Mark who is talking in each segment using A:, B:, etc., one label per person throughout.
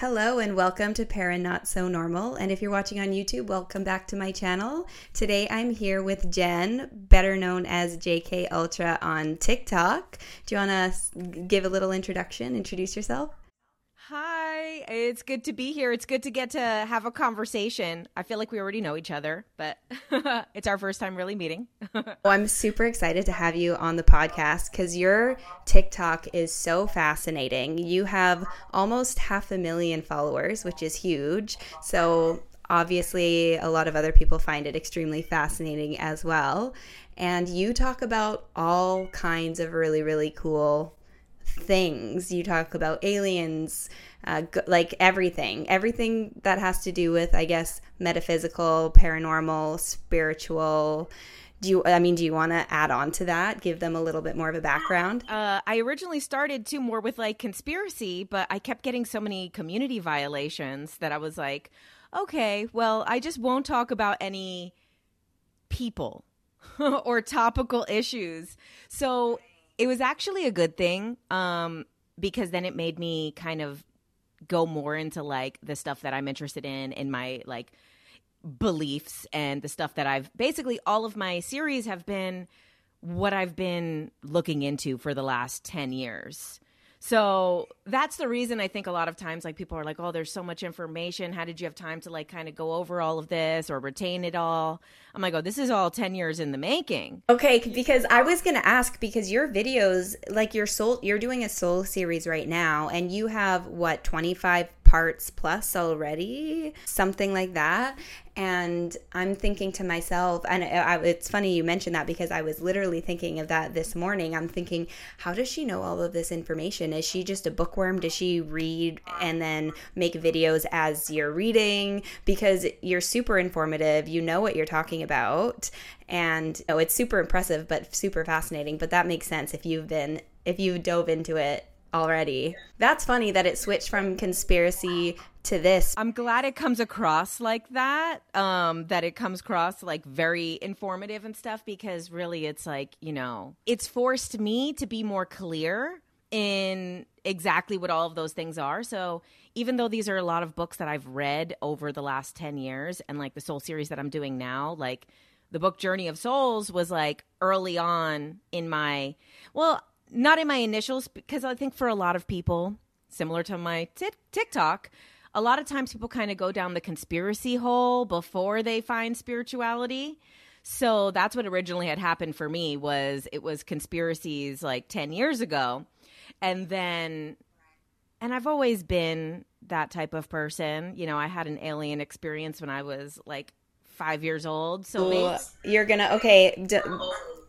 A: Hello and welcome to Para Not So Normal. And if you're watching on YouTube, welcome back to my channel. Today I'm here with Jen, better known as JK Ultra on TikTok. Do you want to give a little introduction, introduce yourself?
B: Hi, it's good to be here. It's good to get to have a conversation. I feel like we already know each other, but it's our first time really meeting.
A: well, oh, I'm super excited to have you on the podcast because your TikTok is so fascinating. You have almost half a million followers, which is huge. So, obviously, a lot of other people find it extremely fascinating as well. And you talk about all kinds of really, really cool things. You talk about aliens, uh, like everything, everything that has to do with, I guess, metaphysical, paranormal, spiritual. Do you, I mean, do you want to add on to that? Give them a little bit more of a background?
B: Uh, I originally started too more with like conspiracy, but I kept getting so many community violations that I was like, okay, well, I just won't talk about any people or topical issues. So it was actually a good thing um, because then it made me kind of go more into like the stuff that I'm interested in in my like beliefs and the stuff that I've basically all of my series have been what I've been looking into for the last 10 years. So that's the reason I think a lot of times like people are like, oh, there's so much information. How did you have time to like kind of go over all of this or retain it all? I'm like, oh, this is all 10 years in the making.
A: Okay, because I was going to ask because your videos, like your soul, you're doing a soul series right now and you have what, 25 parts plus already, something like that. And I'm thinking to myself, and it's funny you mentioned that because I was literally thinking of that this morning. I'm thinking, how does she know all of this information? Is she just a bookworm? Does she read and then make videos as you're reading? Because you're super informative, you know what you're talking about, and oh, it's super impressive, but super fascinating. But that makes sense if you've been if you dove into it already. That's funny that it switched from conspiracy to this.
B: I'm glad it comes across like that. Um, that it comes across like very informative and stuff because really it's like, you know, it's forced me to be more clear in exactly what all of those things are. So even though these are a lot of books that I've read over the last 10 years and like the soul series that I'm doing now, like the book Journey of Souls was like early on in my well, not in my initials because I think for a lot of people, similar to my t- TikTok, a lot of times people kind of go down the conspiracy hole before they find spirituality. So that's what originally had happened for me was it was conspiracies like 10 years ago. And then and I've always been that type of person. You know, I had an alien experience when I was like 5 years old. So
A: you're going to okay, d-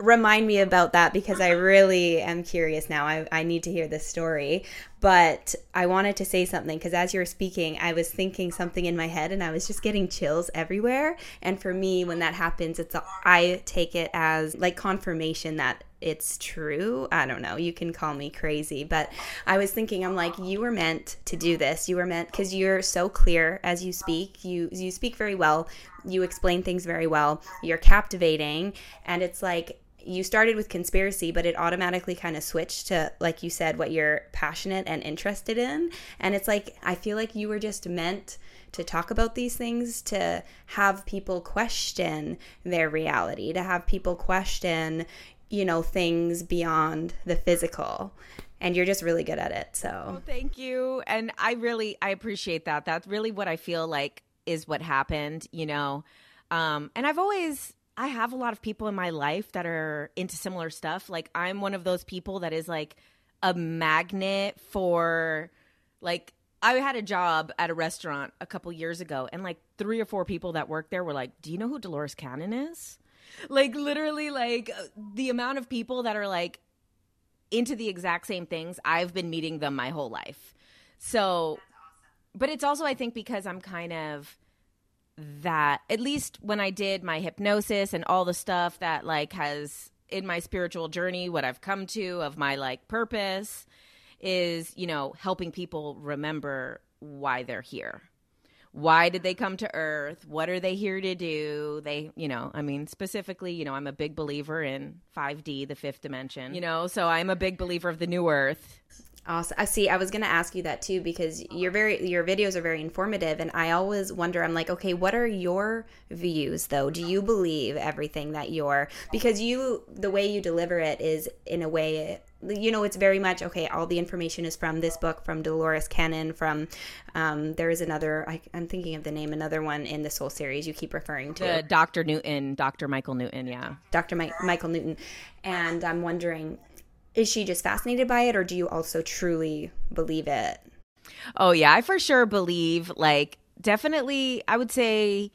A: remind me about that because I really am curious now. I, I need to hear this story. But I wanted to say something because as you were speaking, I was thinking something in my head and I was just getting chills everywhere. And for me, when that happens, it's I take it as like confirmation that it's true. I don't know. You can call me crazy, but I was thinking I'm like you were meant to do this. You were meant cuz you're so clear as you speak. You you speak very well. You explain things very well. You're captivating and it's like you started with conspiracy, but it automatically kind of switched to, like you said, what you're passionate and interested in. And it's like, I feel like you were just meant to talk about these things, to have people question their reality, to have people question, you know, things beyond the physical. And you're just really good at it. So,
B: oh, thank you. And I really, I appreciate that. That's really what I feel like is what happened, you know. Um, and I've always, I have a lot of people in my life that are into similar stuff. Like I'm one of those people that is like a magnet for like I had a job at a restaurant a couple years ago and like three or four people that worked there were like, "Do you know who Dolores Cannon is?" Like literally like the amount of people that are like into the exact same things, I've been meeting them my whole life. So but it's also I think because I'm kind of that at least when I did my hypnosis and all the stuff that like has in my spiritual journey what I've come to of my like purpose is, you know, helping people remember why they're here. Why did they come to earth? What are they here to do? They, you know, I mean, specifically, you know, I'm a big believer in 5D, the fifth dimension, you know, so I'm a big believer of the new earth
A: Awesome. I see. I was going to ask you that too because your very your videos are very informative, and I always wonder. I'm like, okay, what are your views though? Do you believe everything that you're because you the way you deliver it is in a way you know it's very much okay all the information is from this book from dolores cannon from um, there is another I, am thinking of the name another one in this whole series you keep referring to
B: the dr newton dr michael newton yeah
A: dr My- michael newton and i'm wondering is she just fascinated by it or do you also truly believe it?
B: Oh yeah, I for sure believe like definitely I would say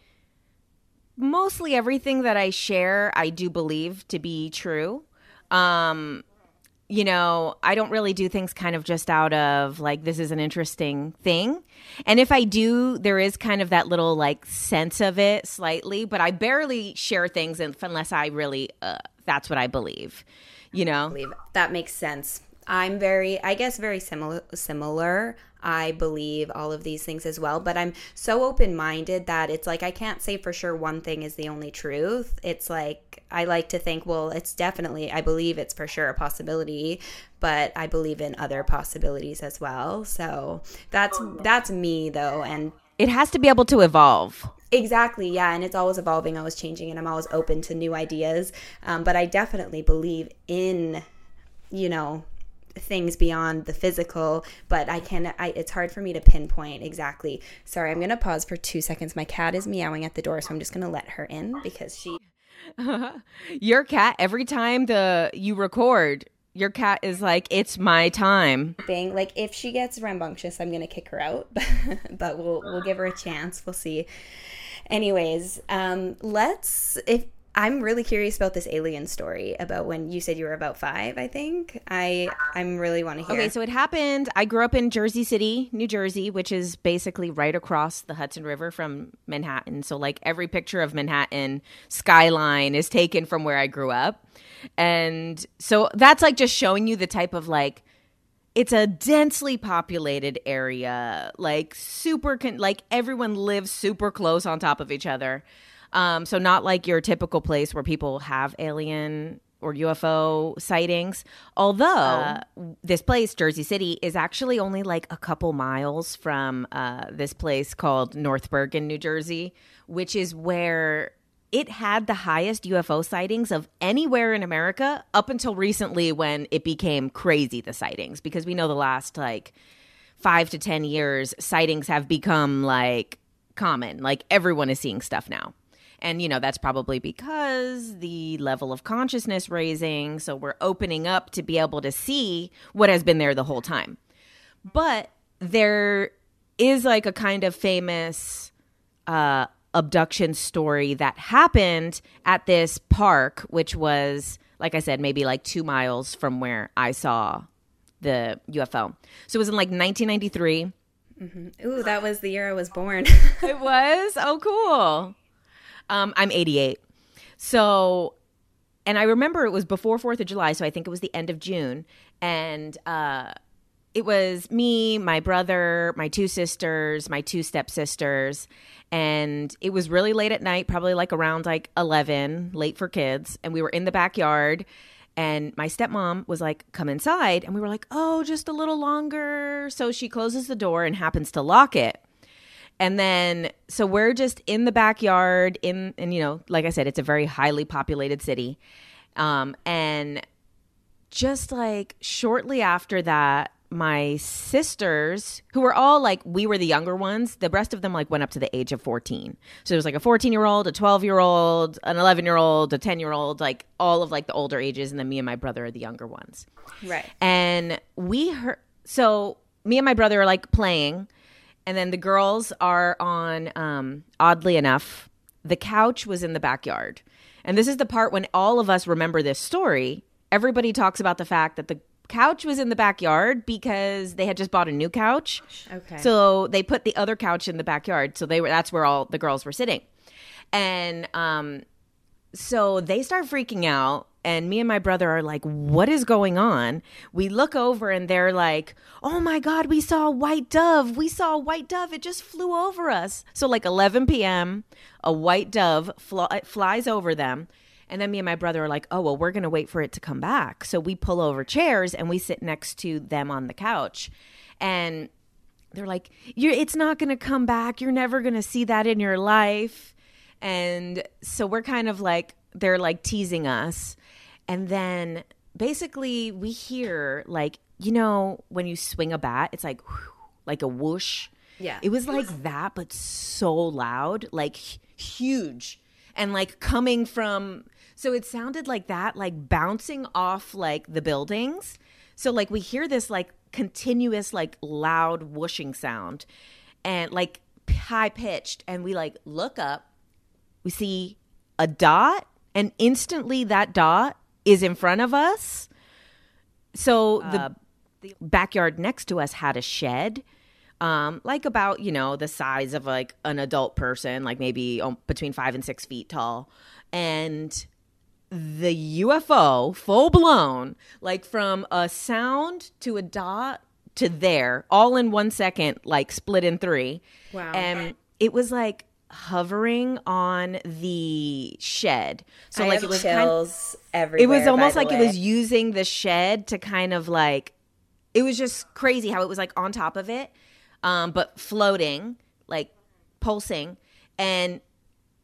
B: mostly everything that I share I do believe to be true. Um you know, I don't really do things kind of just out of like this is an interesting thing. And if I do, there is kind of that little like sense of it slightly, but I barely share things unless I really uh, that's what I believe you know?
A: Believe that makes sense. I'm very i guess very similar similar. I believe all of these things as well but i'm so open-minded that it's like i can't say for sure one thing is the only truth. It's like i like to think well it's definitely i believe it's for sure a possibility but i believe in other possibilities as well. So that's that's me though and
B: it has to be able to evolve
A: Exactly, yeah, and it's always evolving, always changing, and I'm always open to new ideas. Um, but I definitely believe in, you know, things beyond the physical. But I can, I, it's hard for me to pinpoint exactly. Sorry, I'm gonna pause for two seconds. My cat is meowing at the door, so I'm just gonna let her in because she.
B: Your cat every time the you record your cat is like, it's my time.
A: Being like, if she gets rambunctious, I'm gonna kick her out, but we'll we'll give her a chance. We'll see. Anyways, um, let's if I'm really curious about this alien story about when you said you were about five. I think I I'm really want to hear.
B: Okay, so it happened. I grew up in Jersey City, New Jersey, which is basically right across the Hudson River from Manhattan. So like every picture of Manhattan skyline is taken from where I grew up, and so that's like just showing you the type of like it's a densely populated area like super con- like everyone lives super close on top of each other um, so not like your typical place where people have alien or UFO sightings. Although uh, this place, Jersey City, is actually only like a couple miles from uh, this place called North Bergen, New Jersey, which is where it had the highest UFO sightings of anywhere in America up until recently when it became crazy, the sightings, because we know the last like five to 10 years, sightings have become like common. Like everyone is seeing stuff now. And, you know, that's probably because the level of consciousness raising. So we're opening up to be able to see what has been there the whole time. But there is like a kind of famous uh, abduction story that happened at this park, which was, like I said, maybe like two miles from where I saw the UFO. So it was in like 1993.
A: Mm-hmm. Ooh, that was the year I was born.
B: it was? Oh, cool. Um, I'm 88. So, and I remember it was before 4th of July, so I think it was the end of June. And uh, it was me, my brother, my two sisters, my two stepsisters. And it was really late at night, probably like around like 11, late for kids. And we were in the backyard. And my stepmom was like, come inside. And we were like, oh, just a little longer. So she closes the door and happens to lock it. And then, so we're just in the backyard, in, and you know, like I said, it's a very highly populated city. Um, and just like shortly after that, my sisters, who were all like, we were the younger ones, the rest of them like went up to the age of 14. So there was like a 14 year old, a 12 year old, an 11 year old, a 10 year old, like all of like the older ages. And then me and my brother are the younger ones.
A: Right.
B: And we heard, so me and my brother are like playing and then the girls are on um, oddly enough the couch was in the backyard and this is the part when all of us remember this story everybody talks about the fact that the couch was in the backyard because they had just bought a new couch
A: okay
B: so they put the other couch in the backyard so they were that's where all the girls were sitting and um so they start freaking out and me and my brother are like, What is going on? We look over and they're like, Oh my God, we saw a white dove. We saw a white dove. It just flew over us. So, like 11 p.m., a white dove fl- flies over them. And then me and my brother are like, oh, well, we're going to wait for it to come back. So we pull over chairs and we sit next to them on the couch. And they're like, You're, it's not going to come back. You're never going to see that in your life. And so we're kind of like, they're like teasing us. And then basically we hear like, you know, when you swing a bat, it's like, whew, like a whoosh.
A: Yeah.
B: It was like that, but so loud, like huge. And like coming from, so it sounded like that, like bouncing off like the buildings. So like we hear this like continuous, like loud whooshing sound and like high pitched. And we like look up, we see a dot, and instantly that dot is in front of us. So the, uh, the backyard next to us had a shed um, like about you know the size of like an adult person, like maybe um, between five and six feet tall, and the UFO full blown, like from a sound to a dot to there, all in one second, like split in three.
A: Wow!
B: And it was like hovering on the shed.
A: So I like it was chills kind of, everywhere.
B: It was almost like way. it was using the shed to kind of like it was just crazy how it was like on top of it um, but floating, like pulsing. And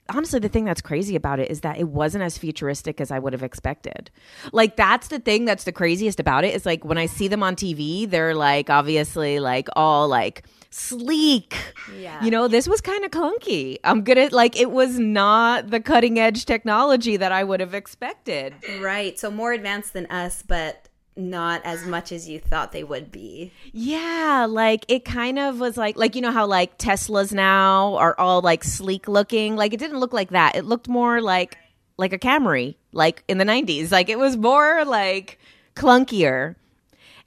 B: honestly, the thing that's crazy about it is that it wasn't as futuristic as I would have expected. Like, that's the thing that's the craziest about it is like when I see them on TV, they're like obviously like all like sleek. Yeah. You know, this was kind of clunky. I'm good at like it was not the cutting edge technology that I would have expected.
A: Right. So more advanced than us, but not as much as you thought they would be.
B: Yeah, like it kind of was like like you know how like Teslas now are all like sleek looking. Like it didn't look like that. It looked more like like a Camry, like in the 90s. Like it was more like clunkier.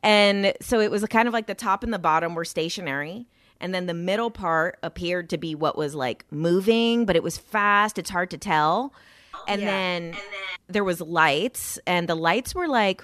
B: And so it was kind of like the top and the bottom were stationary. And then the middle part appeared to be what was like moving, but it was fast. It's hard to tell. And, yeah. then, and then there was lights, and the lights were like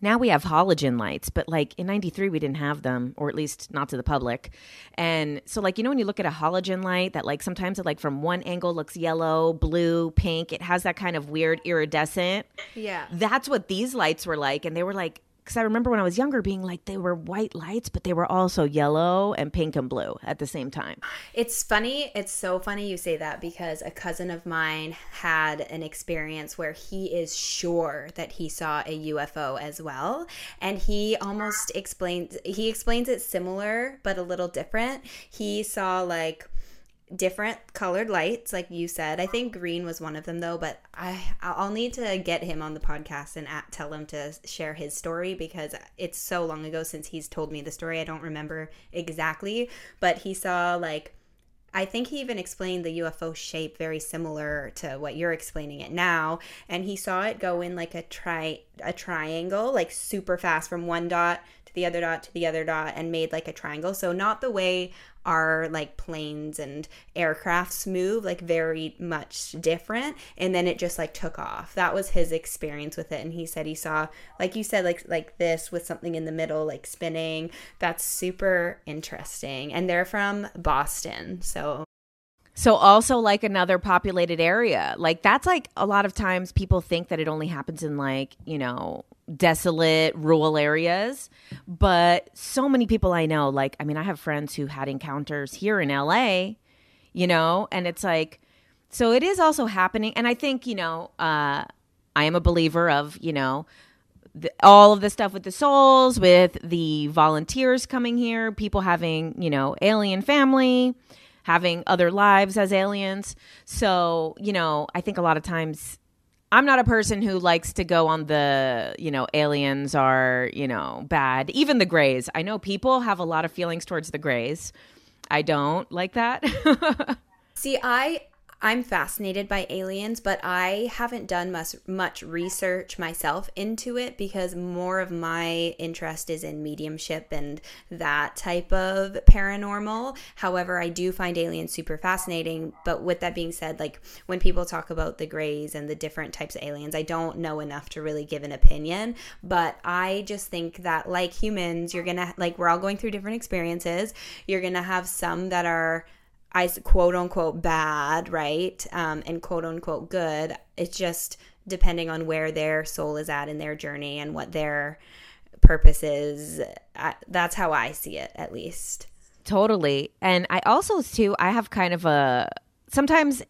B: now we have halogen lights, but like in 93 we didn't have them or at least not to the public. And so like you know when you look at a halogen light that like sometimes it like from one angle looks yellow, blue, pink, it has that kind of weird iridescent.
A: Yeah.
B: That's what these lights were like and they were like because I remember when I was younger being like they were white lights, but they were also yellow and pink and blue at the same time.
A: It's funny. It's so funny you say that because a cousin of mine had an experience where he is sure that he saw a UFO as well, and he almost explains he explains it similar but a little different. He saw like different colored lights like you said. I think green was one of them though but i i'll need to get him on the podcast and at, tell him to share his story because it's so long ago since he's told me the story. I don't remember exactly but he saw like I think he even explained the UFO shape very similar to what you're explaining it now. And he saw it go in like a tri a triangle like super fast from one dot to the other dot to the other dot and made like a triangle. So not the way our like planes and aircrafts move like very much different. And then it just like took off. That was his experience with it. And he said he saw like you said like like this with something in the middle like spinning. That's super interesting. And they're from boston so.
B: So also like another populated area. Like that's like a lot of times people think that it only happens in like, you know, desolate rural areas, but so many people I know like I mean I have friends who had encounters here in LA, you know, and it's like so it is also happening and I think, you know, uh I am a believer of, you know, the, all of the stuff with the souls, with the volunteers coming here, people having, you know, alien family, having other lives as aliens. So, you know, I think a lot of times I'm not a person who likes to go on the, you know, aliens are, you know, bad. Even the Greys. I know people have a lot of feelings towards the Greys. I don't like that.
A: See, I I'm fascinated by aliens, but I haven't done much much research myself into it because more of my interest is in mediumship and that type of paranormal. However, I do find aliens super fascinating, but with that being said, like when people talk about the grays and the different types of aliens, I don't know enough to really give an opinion, but I just think that like humans, you're to like we're all going through different experiences. You're to have some that are I quote unquote bad, right? Um, and quote unquote good. it's just depending on where their soul is at in their journey and what their purpose is. I, that's how I see it, at least.
B: Totally. And I also, too, I have kind of a sometimes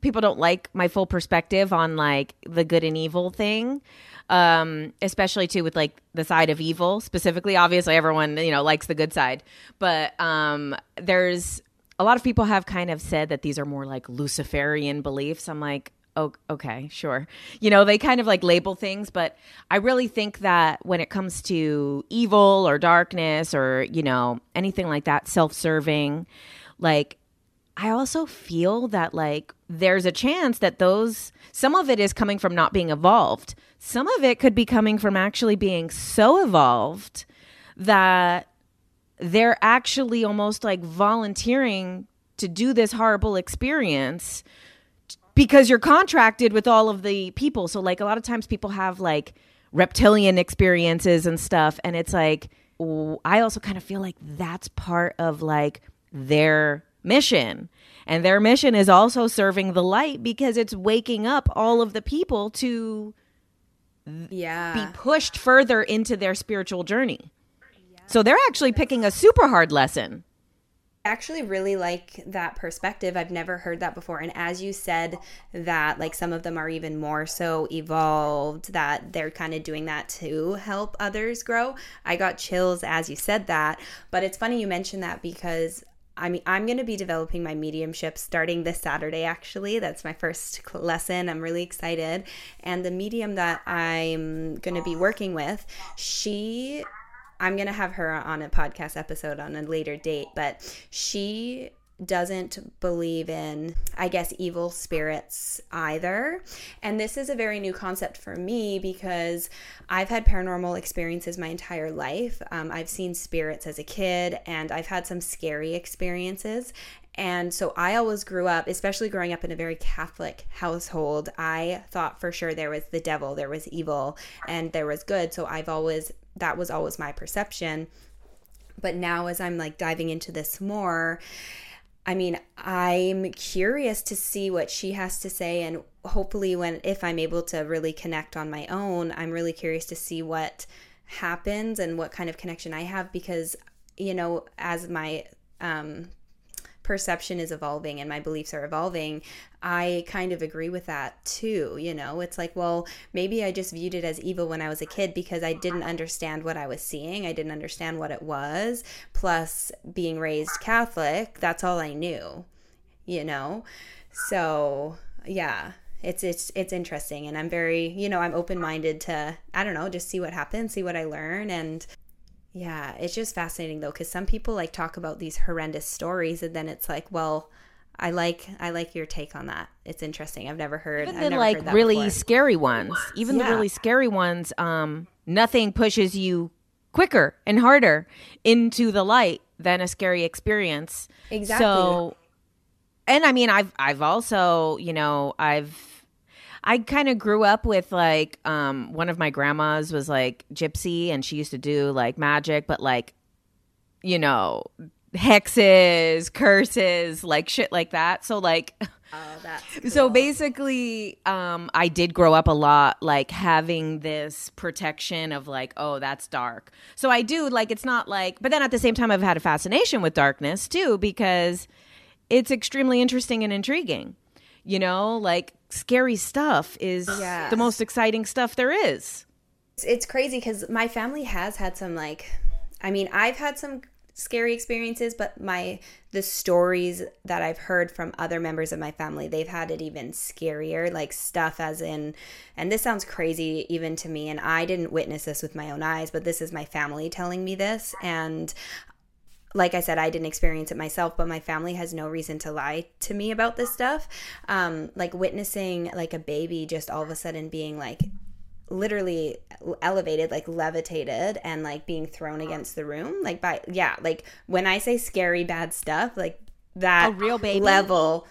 B: people don't like my full perspective on like the good and evil thing um especially too with like the side of evil specifically obviously everyone you know likes the good side but um there's a lot of people have kind of said that these are more like luciferian beliefs i'm like oh, okay, sure. You know, they kind of like label things, but I really think that when it comes to evil or darkness or, you know, anything like that, self serving, like, I also feel that like there's a chance that those, some of it is coming from not being evolved. Some of it could be coming from actually being so evolved that they're actually almost like volunteering to do this horrible experience because you're contracted with all of the people. So like a lot of times people have like reptilian experiences and stuff and it's like I also kind of feel like that's part of like their mission. And their mission is also serving the light because it's waking up all of the people to
A: yeah
B: be pushed further into their spiritual journey. So they're actually picking a super hard lesson I
A: actually really like that perspective. I've never heard that before. And as you said, that like some of them are even more so evolved that they're kind of doing that to help others grow. I got chills as you said that. But it's funny you mentioned that because I mean, I'm going to be developing my mediumship starting this Saturday, actually. That's my first lesson. I'm really excited. And the medium that I'm going to be working with, she I'm going to have her on a podcast episode on a later date, but she doesn't believe in, I guess, evil spirits either. And this is a very new concept for me because I've had paranormal experiences my entire life. Um, I've seen spirits as a kid and I've had some scary experiences. And so I always grew up, especially growing up in a very Catholic household, I thought for sure there was the devil, there was evil, and there was good. So I've always, that was always my perception. But now, as I'm like diving into this more, I mean, I'm curious to see what she has to say. And hopefully, when, if I'm able to really connect on my own, I'm really curious to see what happens and what kind of connection I have because, you know, as my, um, perception is evolving and my beliefs are evolving, I kind of agree with that too. You know, it's like, well, maybe I just viewed it as evil when I was a kid because I didn't understand what I was seeing. I didn't understand what it was. Plus, being raised Catholic, that's all I knew, you know? So, yeah it's it's it's interesting and i'm very you know i'm open minded to i don't know just see what happens see what i learn and yeah, it's just fascinating though cuz some people like talk about these horrendous stories and then it's like, well, I like I like your take on that. It's interesting. I've never heard
B: even the like really before. scary ones. Even yeah. the really scary ones um nothing pushes you quicker and harder into the light than a scary experience.
A: Exactly.
B: So and I mean I've I've also, you know, I've I kind of grew up with like um, one of my grandmas was like gypsy and she used to do like magic, but like, you know, hexes, curses, like shit like that. So like
A: Oh, cool.
B: So basically, um, I did grow up a lot like having this protection of like, oh, that's dark. So I do like it's not like, but then at the same time, I've had a fascination with darkness too because it's extremely interesting and intriguing. You know, like scary stuff is yes. the most exciting stuff there is.
A: It's, it's crazy because my family has had some like, I mean, I've had some scary experiences but my the stories that i've heard from other members of my family they've had it even scarier like stuff as in and this sounds crazy even to me and i didn't witness this with my own eyes but this is my family telling me this and like I said, I didn't experience it myself, but my family has no reason to lie to me about this stuff. Um, like witnessing like a baby just all of a sudden being like literally elevated, like levitated, and like being thrown against the room, like by yeah, like when I say scary bad stuff, like that
B: a real baby
A: level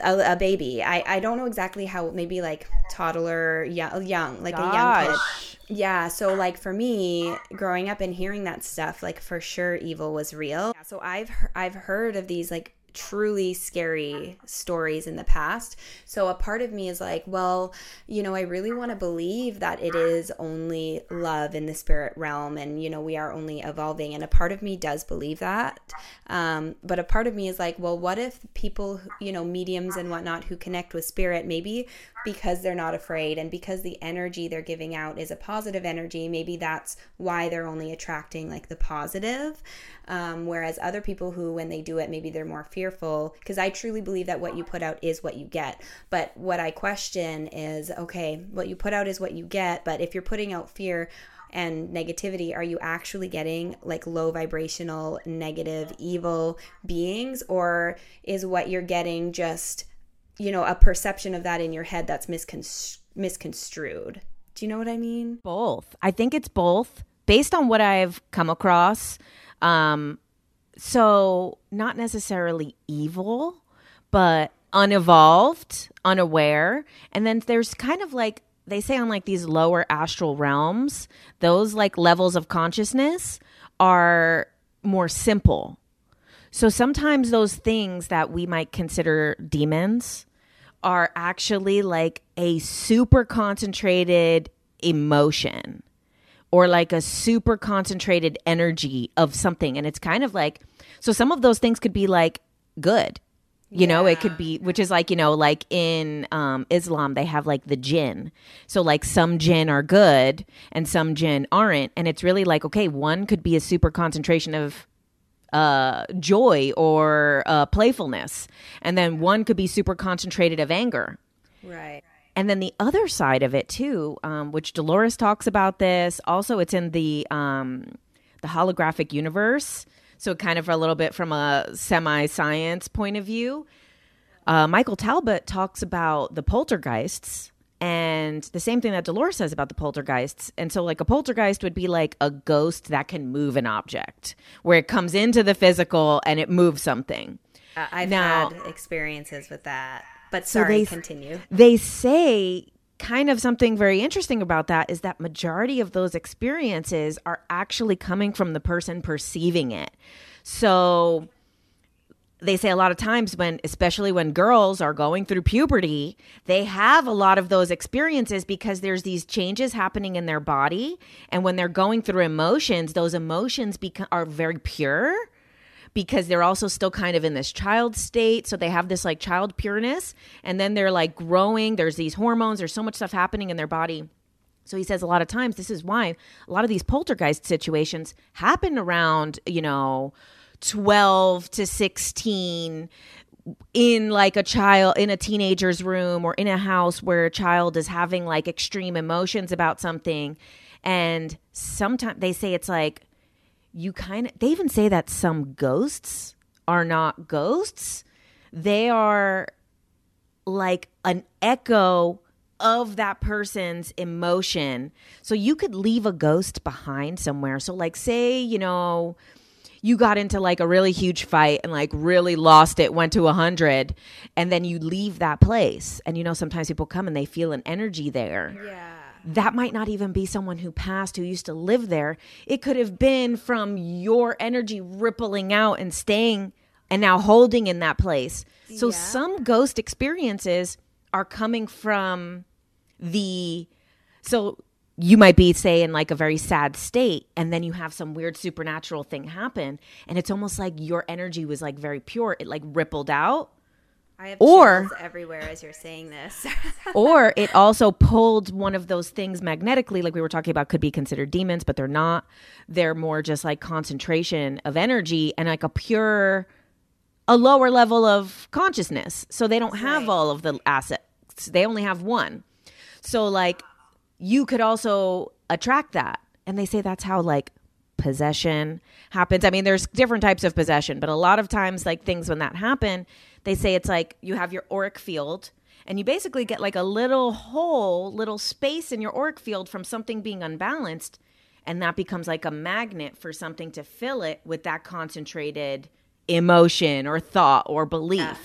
A: a, a, baby. I, I don't know exactly how, maybe like toddler, young, young like Gosh. a young kid. Yeah. So like for me, growing up and hearing that stuff, like for sure, evil was real. So I've I've heard of these like truly scary stories in the past. So a part of me is like, well, you know, I really want to believe that it is only love in the spirit realm and, you know, we are only evolving. And a part of me does believe that. Um, but a part of me is like, well, what if people, you know, mediums and whatnot who connect with spirit, maybe because they're not afraid and because the energy they're giving out is a positive energy, maybe that's why they're only attracting like the positive. Um, whereas other people who, when they do it, maybe they're more fearful. Because I truly believe that what you put out is what you get. But what I question is okay, what you put out is what you get. But if you're putting out fear, and negativity are you actually getting like low vibrational negative evil beings or is what you're getting just you know a perception of that in your head that's misconstrued do you know what i mean
B: both i think it's both based on what i've come across um, so not necessarily evil, but unevolved, unaware. And then there's kind of like they say on like these lower astral realms, those like levels of consciousness are more simple. So sometimes those things that we might consider demons are actually like a super concentrated emotion or like a super concentrated energy of something. And it's kind of like, so some of those things could be like good. You yeah. know, it could be, which is like, you know, like in um, Islam, they have like the jinn. So, like, some jinn are good and some jinn aren't. And it's really like, okay, one could be a super concentration of uh, joy or uh, playfulness. And then one could be super concentrated of anger.
A: Right.
B: And then the other side of it too, um, which Dolores talks about this. Also, it's in the um, the holographic universe, so kind of a little bit from a semi science point of view. Uh, Michael Talbot talks about the poltergeists and the same thing that Dolores says about the poltergeists. And so, like, a poltergeist would be like a ghost that can move an object, where it comes into the physical and it moves something.
A: Uh, I've now, had experiences with that. But sorry, so they, continue.
B: They say kind of something very interesting about that is that majority of those experiences are actually coming from the person perceiving it. So they say a lot of times when especially when girls are going through puberty they have a lot of those experiences because there's these changes happening in their body and when they're going through emotions those emotions become are very pure because they're also still kind of in this child state. So they have this like child pureness. And then they're like growing. There's these hormones, there's so much stuff happening in their body. So he says a lot of times this is why a lot of these poltergeist situations happen around, you know, 12 to 16 in like a child in a teenager's room or in a house where a child is having like extreme emotions about something and sometimes they say it's like you kind of they even say that some ghosts are not ghosts. They are like an echo of that person's emotion. So you could leave a ghost behind somewhere. So like say you know you got into like a really huge fight and like really lost it went to a hundred and then you leave that place. And you know sometimes people come and they feel an energy there.
A: Yeah
B: that might not even be someone who passed who used to live there. It could have been from your energy rippling out and staying and now holding in that place. So yeah. some ghost experiences are coming from the so you might be say in like a very sad state and then you have some weird supernatural thing happen and it's almost like your energy was like very pure it like rippled out
A: I have or everywhere as you're saying this.
B: or it also pulled one of those things magnetically, like we were talking about, could be considered demons, but they're not. They're more just like concentration of energy and like a pure, a lower level of consciousness. So they don't have right. all of the assets. They only have one. So like you could also attract that. And they say that's how like possession happens. I mean, there's different types of possession, but a lot of times, like things when that happen, they say it's like you have your auric field and you basically get like a little hole, little space in your auric field from something being unbalanced. And that becomes like a magnet for something to fill it with that concentrated emotion or thought or belief.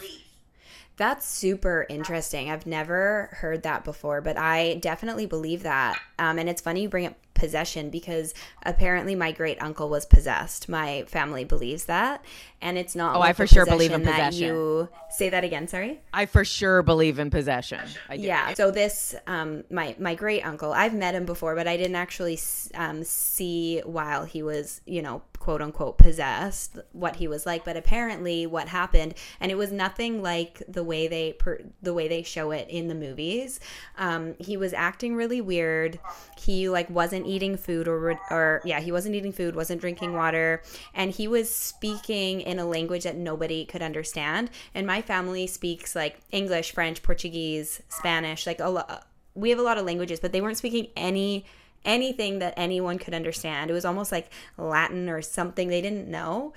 A: That's super interesting. I've never heard that before, but I definitely believe that. Um, and it's funny you bring up possession because apparently my great uncle was possessed. My family believes that. And it's not.
B: Oh,
A: like
B: I for sure believe in
A: that
B: possession.
A: You say that again. Sorry.
B: I for sure believe in possession. I.
A: Yeah. So this, um, my my great uncle, I've met him before, but I didn't actually um, see while he was, you know, quote unquote possessed what he was like. But apparently, what happened, and it was nothing like the way they per- the way they show it in the movies. Um, he was acting really weird. He like wasn't eating food or or yeah, he wasn't eating food, wasn't drinking water, and he was speaking in a language that nobody could understand. And my family speaks like English, French, Portuguese, Spanish, like a lot. We have a lot of languages, but they weren't speaking any anything that anyone could understand. It was almost like Latin or something they didn't know.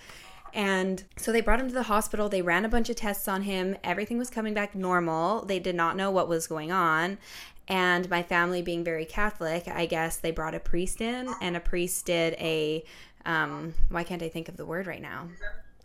A: And so they brought him to the hospital. They ran a bunch of tests on him. Everything was coming back normal. They did not know what was going on. And my family being very Catholic, I guess they brought a priest in, and a priest did a, um, why can't I think of the word right now?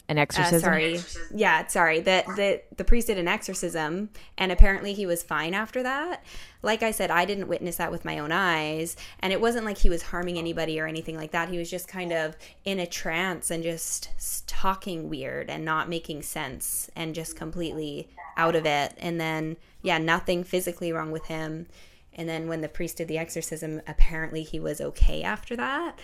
B: An
A: Uh,
B: exorcism.
A: sorry. Yeah, sorry. The, the the priest did an exorcism and apparently he was fine after that. Like I said, I didn't witness that with my own eyes and it wasn't like he was harming anybody or anything like that. He was just kind of in a trance and just talking weird and not making sense and just completely out of it. And then yeah, nothing physically wrong with him. And then when the priest did the exorcism, apparently he was okay after that.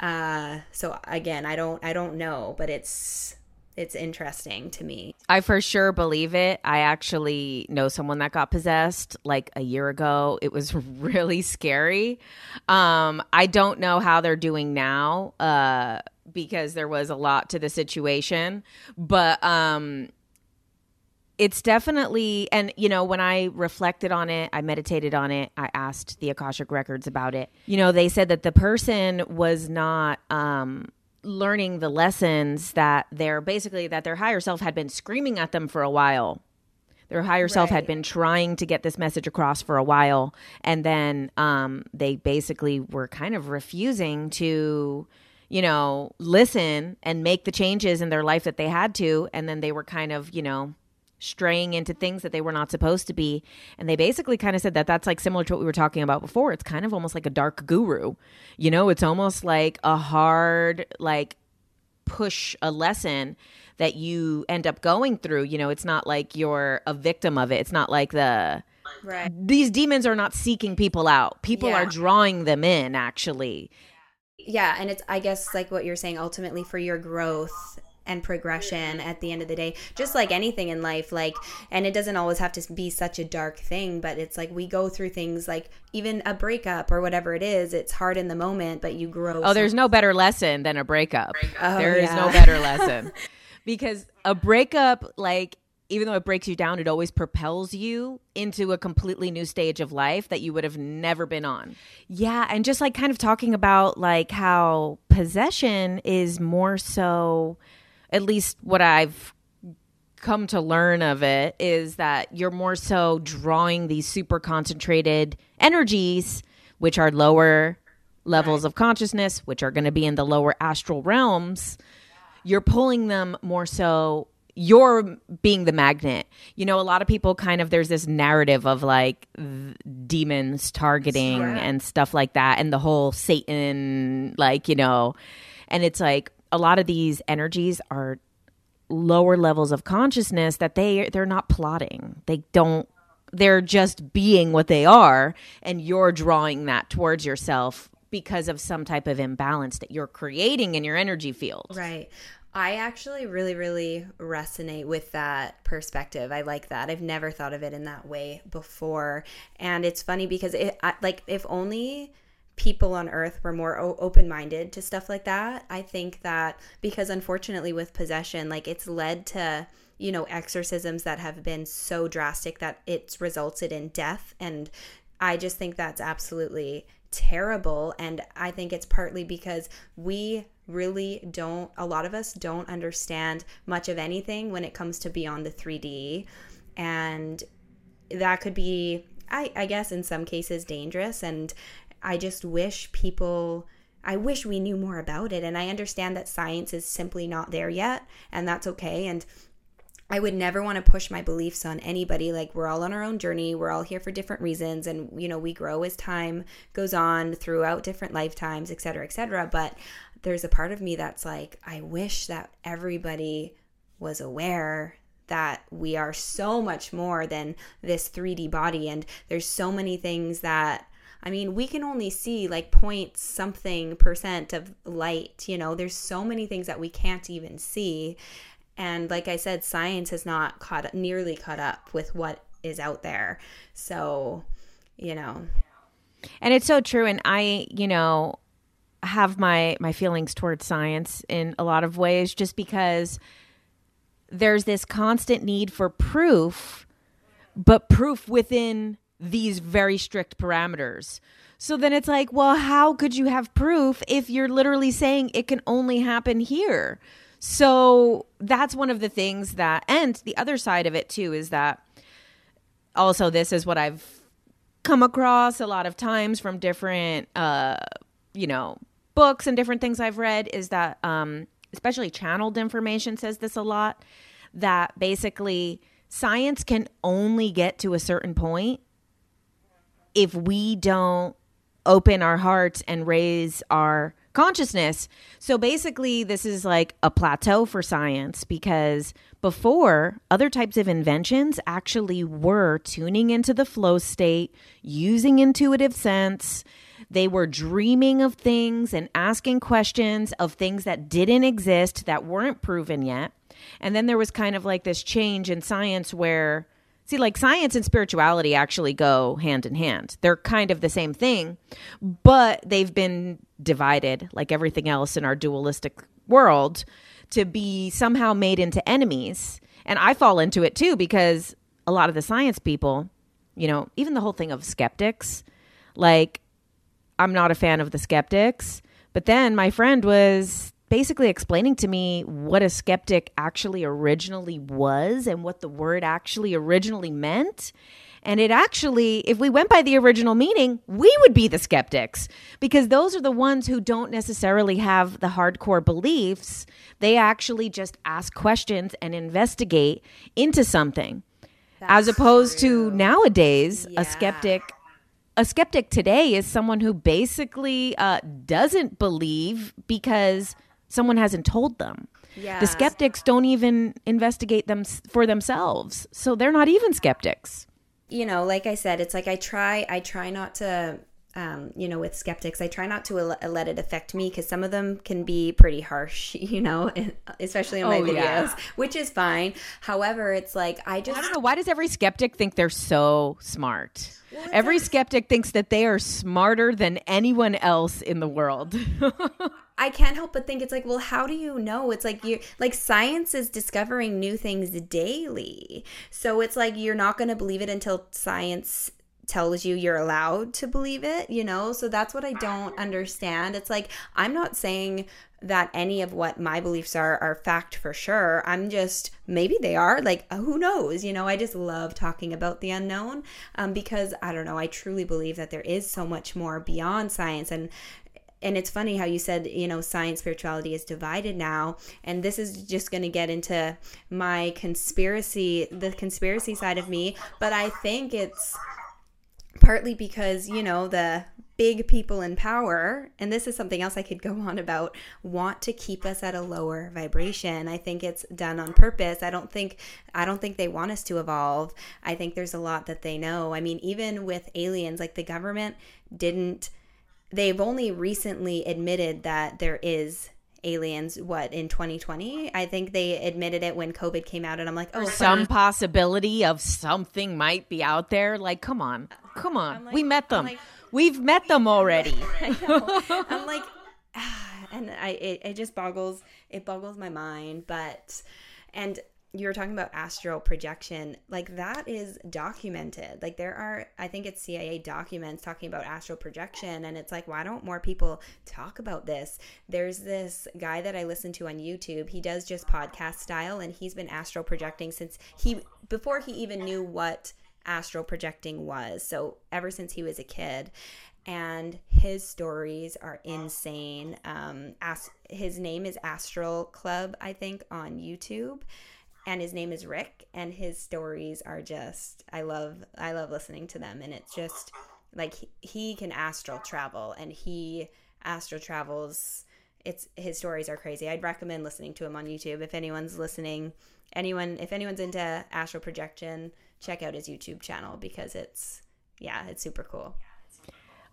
A: Uh, so again, I don't I don't know, but it's it's interesting to me.
B: I for sure believe it. I actually know someone that got possessed like a year ago. It was really scary. Um, I don't know how they're doing now uh, because there was a lot to the situation, but um, it's definitely and you know when i reflected on it i meditated on it i asked the akashic records about it you know they said that the person was not um learning the lessons that their basically that their higher self had been screaming at them for a while. Their higher self had been trying to get this message across for a while. And then um they basically were kind of refusing to you know listen and make the changes in their life that they had to. And then they were kind of you know straying into things that they were not supposed to be. And they basically kind of said that that's like similar to what we were talking about before. It's kind of almost like a dark guru. You know it's almost like a hard like push a lesson that you end up going through. You know it's not like you're a victim of it. It's not like the
A: Right.
B: these demons are not seeking people out. People
A: Yeah.
B: are drawing them in actually.
A: Yeah, and it's I guess like what you're saying ultimately for your growth and progression at the end of the day just like anything in life like and it doesn't always have to be such a dark thing but it's like we go through things like even a breakup or whatever it is it's hard in the moment but you grow
B: oh there's no better lesson than a breakup.
A: Oh,
B: there is no better lesson. Because a breakup like even though it breaks you down it always propels you into a completely new stage of life that you would have never been on. Yeah and just like kind of talking about like how possession is more so at least what i've come to learn of it is that you're more so drawing these super concentrated energies which are lower levels of consciousness which are going to be in the lower astral realms. You're pulling them more so you're being the magnet. You know a lot of people kind of there's this narrative of like demons targeting
A: Sure.
B: and stuff like that and the whole satan like you know and it's like a lot of these energies are lower levels of consciousness that they they're not plotting they don't they're just being what they are and you're drawing that towards yourself because of some type of imbalance that you're creating in your energy field
A: Right. I actually really, really resonate with that perspective. I like that. I've never thought of it in that way before. And it's funny because it, I, like, if only people on earth were more o- open-minded to stuff like that i think that because unfortunately with possession like it's led to you know exorcisms that have been so drastic that it's resulted in death. And i just think that's absolutely terrible. And i think it's partly because we really don't a lot of us don't understand much of anything when it comes to beyond the 3d and that could be I, I guess in some cases dangerous. And i just wish people i wish we knew more about it and i understand that science is simply not there yet and that's okay and I would never want to push my beliefs on anybody. Like, we're all on our own journey. We're all here for different reasons. And, you know, we grow as time goes on throughout different lifetimes, et cetera, et cetera. But there's a part of me that's like, I wish that everybody was aware that we are so much more than this 3D body. And there's so many things that, I mean, we can only see like point something percent of light. You know, there's so many things that we can't even see. And like I said, science has not caught nearly caught up with what is out there. So, you know.
B: And it's so true. And I, you know, have my my feelings towards science in a lot of ways just because there's this constant need for proof but proof within these very strict parameters. So then it's like well how could you have proof if you're literally saying it can only happen here? So that's one of the things that and the other side of it too is that also this is what i've come across a lot of times from different uh you know books and different things I've read is that, um, especially channeled information says this a lot, that basically science can only get to a certain point if we don't open our hearts and raise our consciousness. So basically, this is like a plateau for science because before, other types of inventions actually were tuning into the flow state, using intuitive sense, they were dreaming of things and asking questions of things that didn't exist, that weren't proven yet. And then there was kind of like this change in science where, see, like science and spirituality actually go hand in hand. They're kind of the same thing, but they've been divided, like everything else in our dualistic world, to be somehow made into enemies. And I fall into it too because a lot of the science people, you know, even the whole thing of skeptics, like I'm not a fan of the skeptics. But then my friend was basically explaining to me what a skeptic actually originally was and what the word actually originally meant. And it actually, if we went by the original meaning, we would be the skeptics because those are the ones who don't necessarily have the hardcore beliefs. They actually just ask questions and investigate into something. That's As opposed true. to nowadays, yeah. a skeptic a skeptic today is someone who basically uh, doesn't believe because someone hasn't told them. Yeah. The skeptics don't even investigate them for themselves. So they're not even skeptics.
A: You know, like I said, it's like I try I try not to um, you know, with skeptics, I try not to let it affect me because some of them can be pretty harsh, you know, especially in my oh, videos, yeah. which is fine. However, it's like I just
B: I don't know why does every skeptic think they're so smart. Well, every skeptic thinks that they are smarter than anyone else in the world.
A: I can't help but think it's like, well, how do you know? It's like you like science is discovering new things daily. So it's like you're not going to believe it until science tells you you're allowed to believe it, you know? So that's what I don't understand. It's like I'm not saying that any of what my beliefs are are fact for sure. I'm just maybe they are like who knows, you know? I just love talking about the unknown um, because I don't know. I truly believe that there is so much more beyond science and and it's funny how you said you know science spirituality is divided now and this is just going to get into my conspiracy the conspiracy side of me but i think it's partly because, you know, the big people in power, and this is something else I could go on about, want to keep us at a lower vibration. I think it's done on purpose. I don't think I don't think they want us to evolve. I think there's a lot that they know. I mean, even with aliens, like the government didn't they've only recently admitted that there is aliens what in 2020 i think they admitted it when covid came out and i'm like oh
B: some possibility of something might be out there. Like come on. Come on. Like, we met them. Like, we've met them already.
A: i'm like and i it, it just boggles it boggles my mind but and you were talking about astral projection like that is documented. Like there are i think it's cia documents talking about astral projection and it's like why don't more people talk about this? There's this guy that i listen to on youtube. He does just podcast style and he's been astral projecting since he before he even knew what astral projecting was. So ever since he was a kid. And his stories are insane. Um as, his name is astral club i think on youtube and his name is Rick and his stories are just I love I love listening to them and it's just like he, he can astral travel and he astral travels it's his stories are crazy. I'd recommend listening to him on YouTube if anyone's listening. Anyone, if anyone's into astral projection, check out his YouTube channel because it's yeah, it's super cool.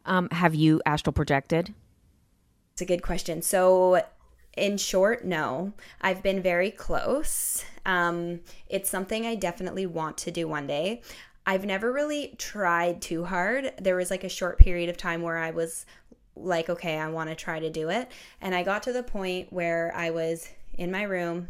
B: Um, have you astral projected?
A: It's a good question. So, in short, no. I've been very close. Um, it's something I definitely want to do one day. I've never really tried too hard. There was like a short period of time where I was like, okay, I want to try to do it. And I got to the point where I was in my room,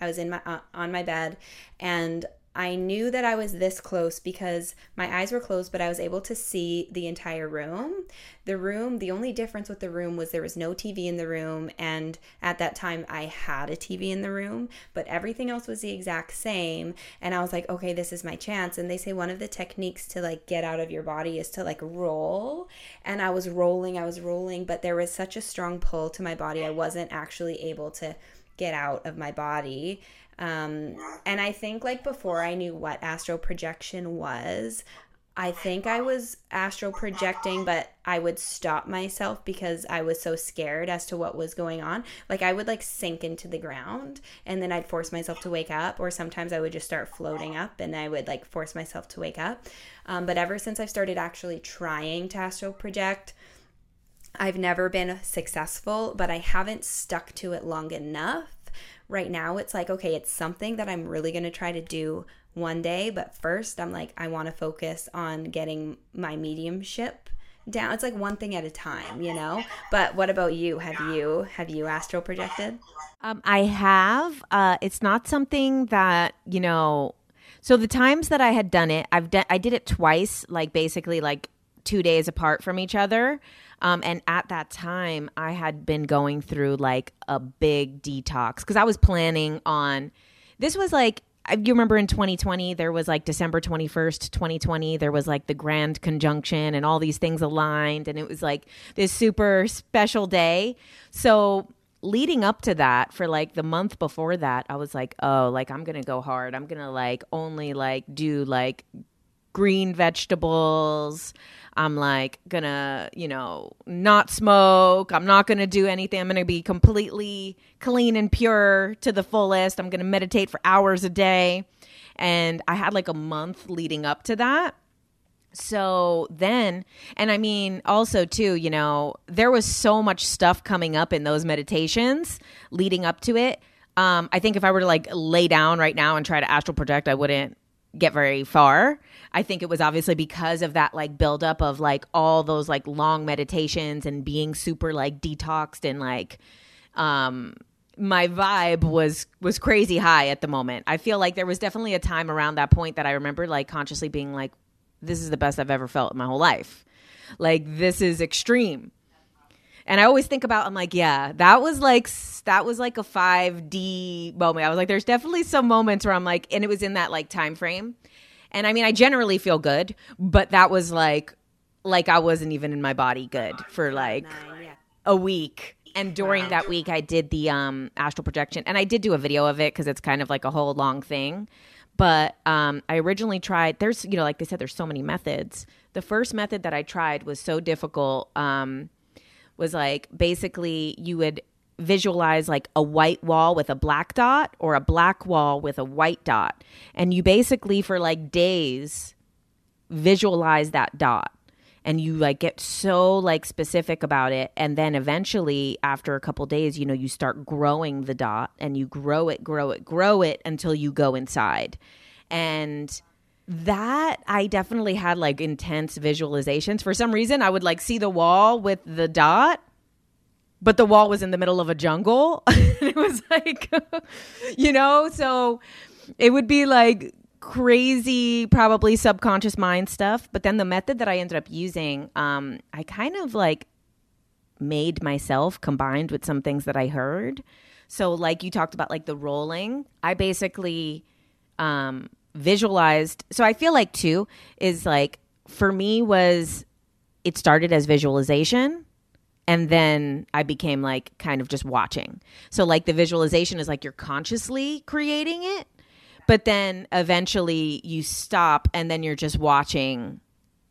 A: I was in my uh, on my bed, and I knew that I was this close because my eyes were closed, but I was able to see the entire room. The room, the only difference with the room was there was no TV in the room, and at that time I had a TV in the room, but everything else was the exact same. And I was like, okay, this is my chance. And they say one of the techniques to like get out of your body is to like roll. And I was rolling, I was rolling, but there was such a strong pull to my body, I wasn't actually able to get out of my body. Um, and I think like before I knew what astral projection was, I think I was astral projecting, but I would stop myself because I was so scared as to what was going on. Like I would like sink into the ground and then I'd force myself to wake up, or sometimes I would just start floating up and I would like force myself to wake up. Um, but ever since I've started actually trying to astral project, I've never been successful, but I haven't stuck to it long enough right now it's like okay it's something that i'm really going to try to do one day but first i'm like i want to focus on getting my mediumship down. It's like one thing at a time you know? But what about you? Have you have you astral projected?
B: Um, i have. Uh, it's not something that you know so the times that i had done it i've done i did it twice like basically like two days apart from each other um, and at that time, I had been going through like a big detox because I was planning on this was like you remember in 2020 there was like December 21st 2020 there was like the grand conjunction and all these things aligned and it was like this super special day. So leading up to that for like the month before that I was like oh like I'm to go hard. I'm to like only like do like green vegetables I'm like gonna, you know, not smoke. I'm not gonna do anything. I'm gonna be completely clean and pure to the fullest. I'm gonna meditate for hours a day. And I had like a month leading up to that. So then, and I mean, also, too, you know, there was so much stuff coming up in those meditations leading up to it. Um, I think if I were to like lay down right now and try to astral project, I wouldn't get very far. I think it was obviously because of that like buildup of like all those like long meditations and being super like detoxed and like um my vibe was was crazy high at the moment. I feel like there was definitely a time around that point that I remember like consciously being like this is the best I've ever felt in my whole life. Like this is extreme. And I always think about I'm like, yeah, that was like that was like a 5D moment. I was like there's definitely some moments where I'm like and it was in that like time frame and I mean, I generally feel good, but that was like, like I wasn't even in my body good for like a week. And during that week, I did the um, astral projection, and I did do a video of it because it's kind of like a whole long thing. But um, I originally tried. There's, you know, like they said, there's so many methods. The first method that I tried was so difficult. Um, was like basically you would visualize like a white wall with a black dot or a black wall with a white dot. And you basically, for like days, visualize that dot. And you like get so like specific about it. And then eventually after a couple days you know you start growing the dot and you grow it grow it grow it until you go inside. And that I definitely had like intense visualizations. For some reason, I would like see the wall with the dot but the wall was in the middle of a jungle. it was like, you know, so it would be like crazy, probably subconscious mind stuff. But then the method that I ended up using, um, I kind of like made myself combined with some things that I heard. So, like you talked about, like the rolling, I basically um, visualized. So, I feel like too is like for me was it started as visualization and then I became like kind of just watching. So like the visualization is like you're consciously creating it, but then eventually you stop and then you're just watching,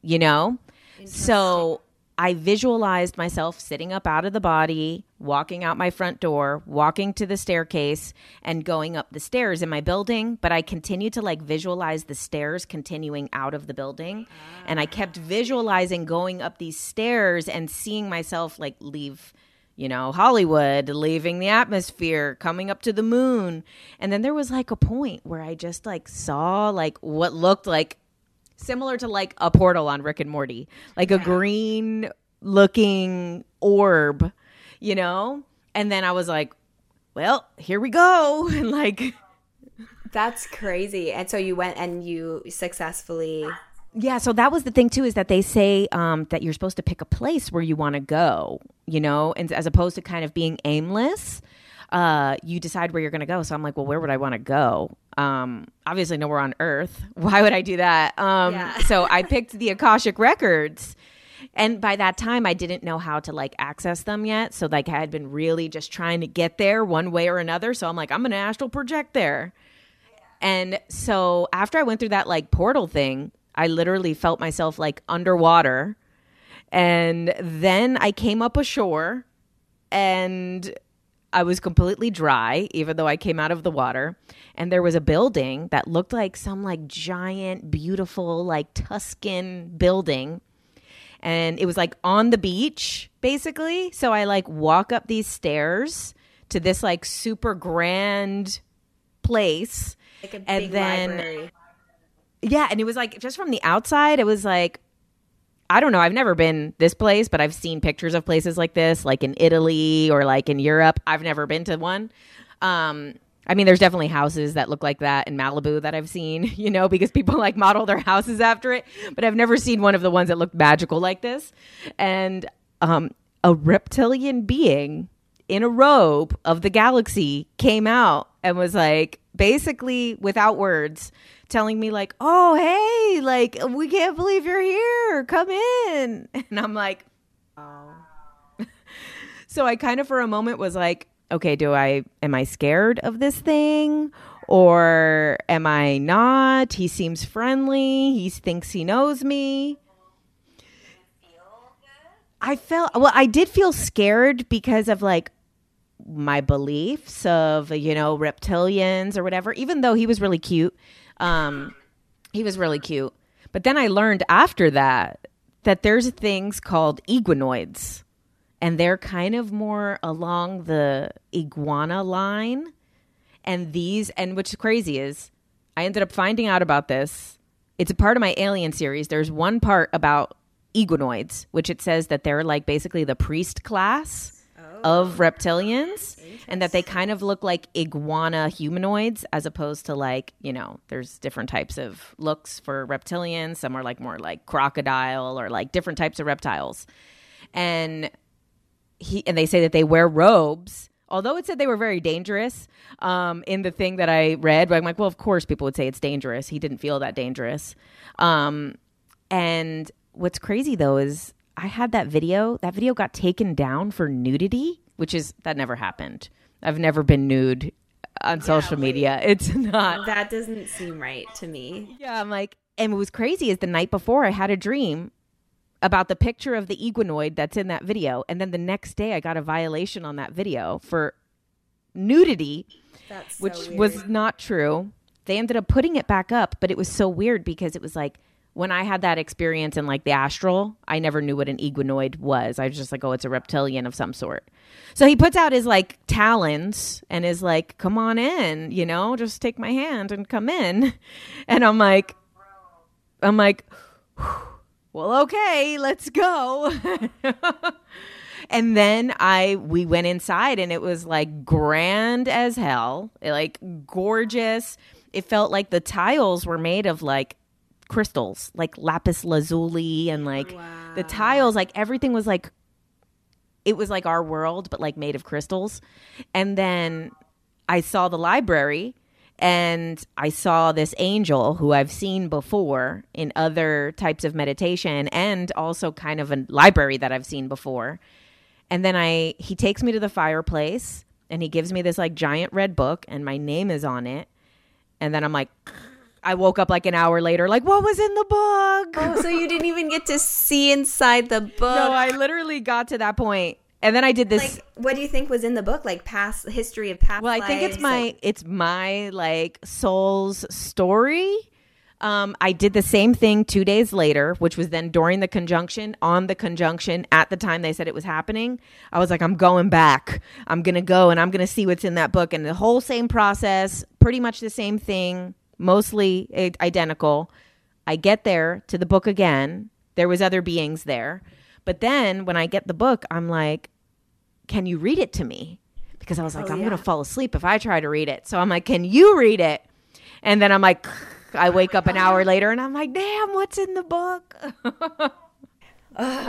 B: you know? So I visualized myself sitting up out of the body walking out my front door, walking to the staircase, and going up the stairs in my building. But I continued to like visualize the stairs continuing out of the building. Ah. And I kept visualizing going up these stairs and seeing myself like leave you know, Hollywood, leaving the atmosphere, coming up to the moon. And then there was like a point where I just like saw like what looked like similar to like a portal on Rick and Morty, like a green looking orb, you know? And then I was like, well, here we go. And like,
A: that's crazy. And so you went and you successfully.
B: Yeah, so that was the thing too is that they say um, that you're supposed to pick a place where you want to go, you know, and as opposed to kind of being aimless, uh, you decide where you're going to go. So I'm like, well, where would I want to go? Um, obviously, nowhere on Earth. Why would I do that? Um, yeah. so I picked the Akashic Records and by that time i didn't know how to like access them yet. So like i had been really just trying to get there one way or another. So i'm like i'm gonna astral project there. And so after i went through that like portal thing i literally felt myself like underwater. And then i came up ashore and I was completely dry, even though I came out of the water. And there was a building that looked like some like giant, beautiful, like Tuscan building and it was like on the beach basically. So I like walk up these stairs to this like super grand place.
A: Like and then library.
B: Yeah, and it was like just from the outside, it was like I don't know. I've never been this place, but I've seen pictures of places like this, like in Italy or like in Europe. I've never been to one. Um, I mean, there's definitely houses that look like that in Malibu that I've seen, you know, because people like model their houses after it. But I've never seen one of the ones that looked magical like this. And um, a reptilian being in a robe of the galaxy came out and was like, basically without words, telling me, like, oh, hey, like, we can't believe you're here. Come in. And I'm like, oh. so I kind of for a moment was like, okay, do I am I scared of this thing or am I not? He seems friendly. He thinks he knows me. I felt well, I did feel scared because of like my beliefs of, you know, reptilians or whatever, even though he was really cute. Um he was really cute. But then I learned after that that there's things called iguanoids and they're kind of more along the iguana line. And these, and what's crazy is, I ended up finding out about this. It's a part of my Alien series. There's one part about iguanoids, which it says that they're like basically the priest class oh. of reptilians and that they kind of look like iguana humanoids as opposed to like, you know, there's different types of looks for reptilians. Some are like more like crocodile or like different types of reptiles. And he and they say that they wear robes although it said they were very dangerous um, in the thing that I read, I'm like, well, of course people would say it's dangerous. He didn't feel that dangerous. Um, and what's crazy though is I had that video. That video got taken down for nudity, which is that never happened. I've never been nude on yeah, social media. It's not.
A: That doesn't seem right to me.
B: Yeah, I'm like, and what was crazy is the night before I had a dream about the picture of the iguanoid that's in that video. And then the next day, I got a violation on that video for nudity, so which was not true. They ended up putting it back up, but it was so weird because it was like when I had that experience in like the astral, I never knew what an iguanoid was. I was just like, oh, it's a reptilian of some sort. So he puts out his like talons and is like, come on in, you know, just take my hand and come in. And I'm like, I'm like, Whew well, okay, let's go. and then I we went inside and it was like grand as hell, like gorgeous. It felt like the tiles were made of like crystals, like lapis lazuli and like wow. the tiles like everything was like it was like our world but like made of crystals. And then I saw the library and I saw this angel who I've seen before in other types of meditation and also kind of a library that I've seen before. And then I he takes me to the fireplace and he gives me this like giant red book and my name is on it. And then I'm like I woke up like an hour later, like, what was in the book?
A: Oh, so you didn't even get to see inside the book.
B: No, I literally got to that point and then I did this.
A: Like, what do you think was in the book? Like past history of past.
B: Well, I think it's my
A: like-
B: it's my like soul's story. Um, I did the same thing two days later, which was then during the conjunction, on the conjunction, at the time they said it was happening. I was like, I'm going back. I'm going to go and I'm going to see what's in that book. And the whole same process, pretty much the same thing, mostly identical. I get there to the book again. There was other beings there. But then when I get the book, I'm like, can you read it to me? Because I was like,
A: Oh,
B: I'm
A: yeah.
B: going to fall asleep if I try to read it. So I'm like, can you read it? And then I'm like, I wake up an hour later and I'm like, damn, what's in the book?
A: Ugh,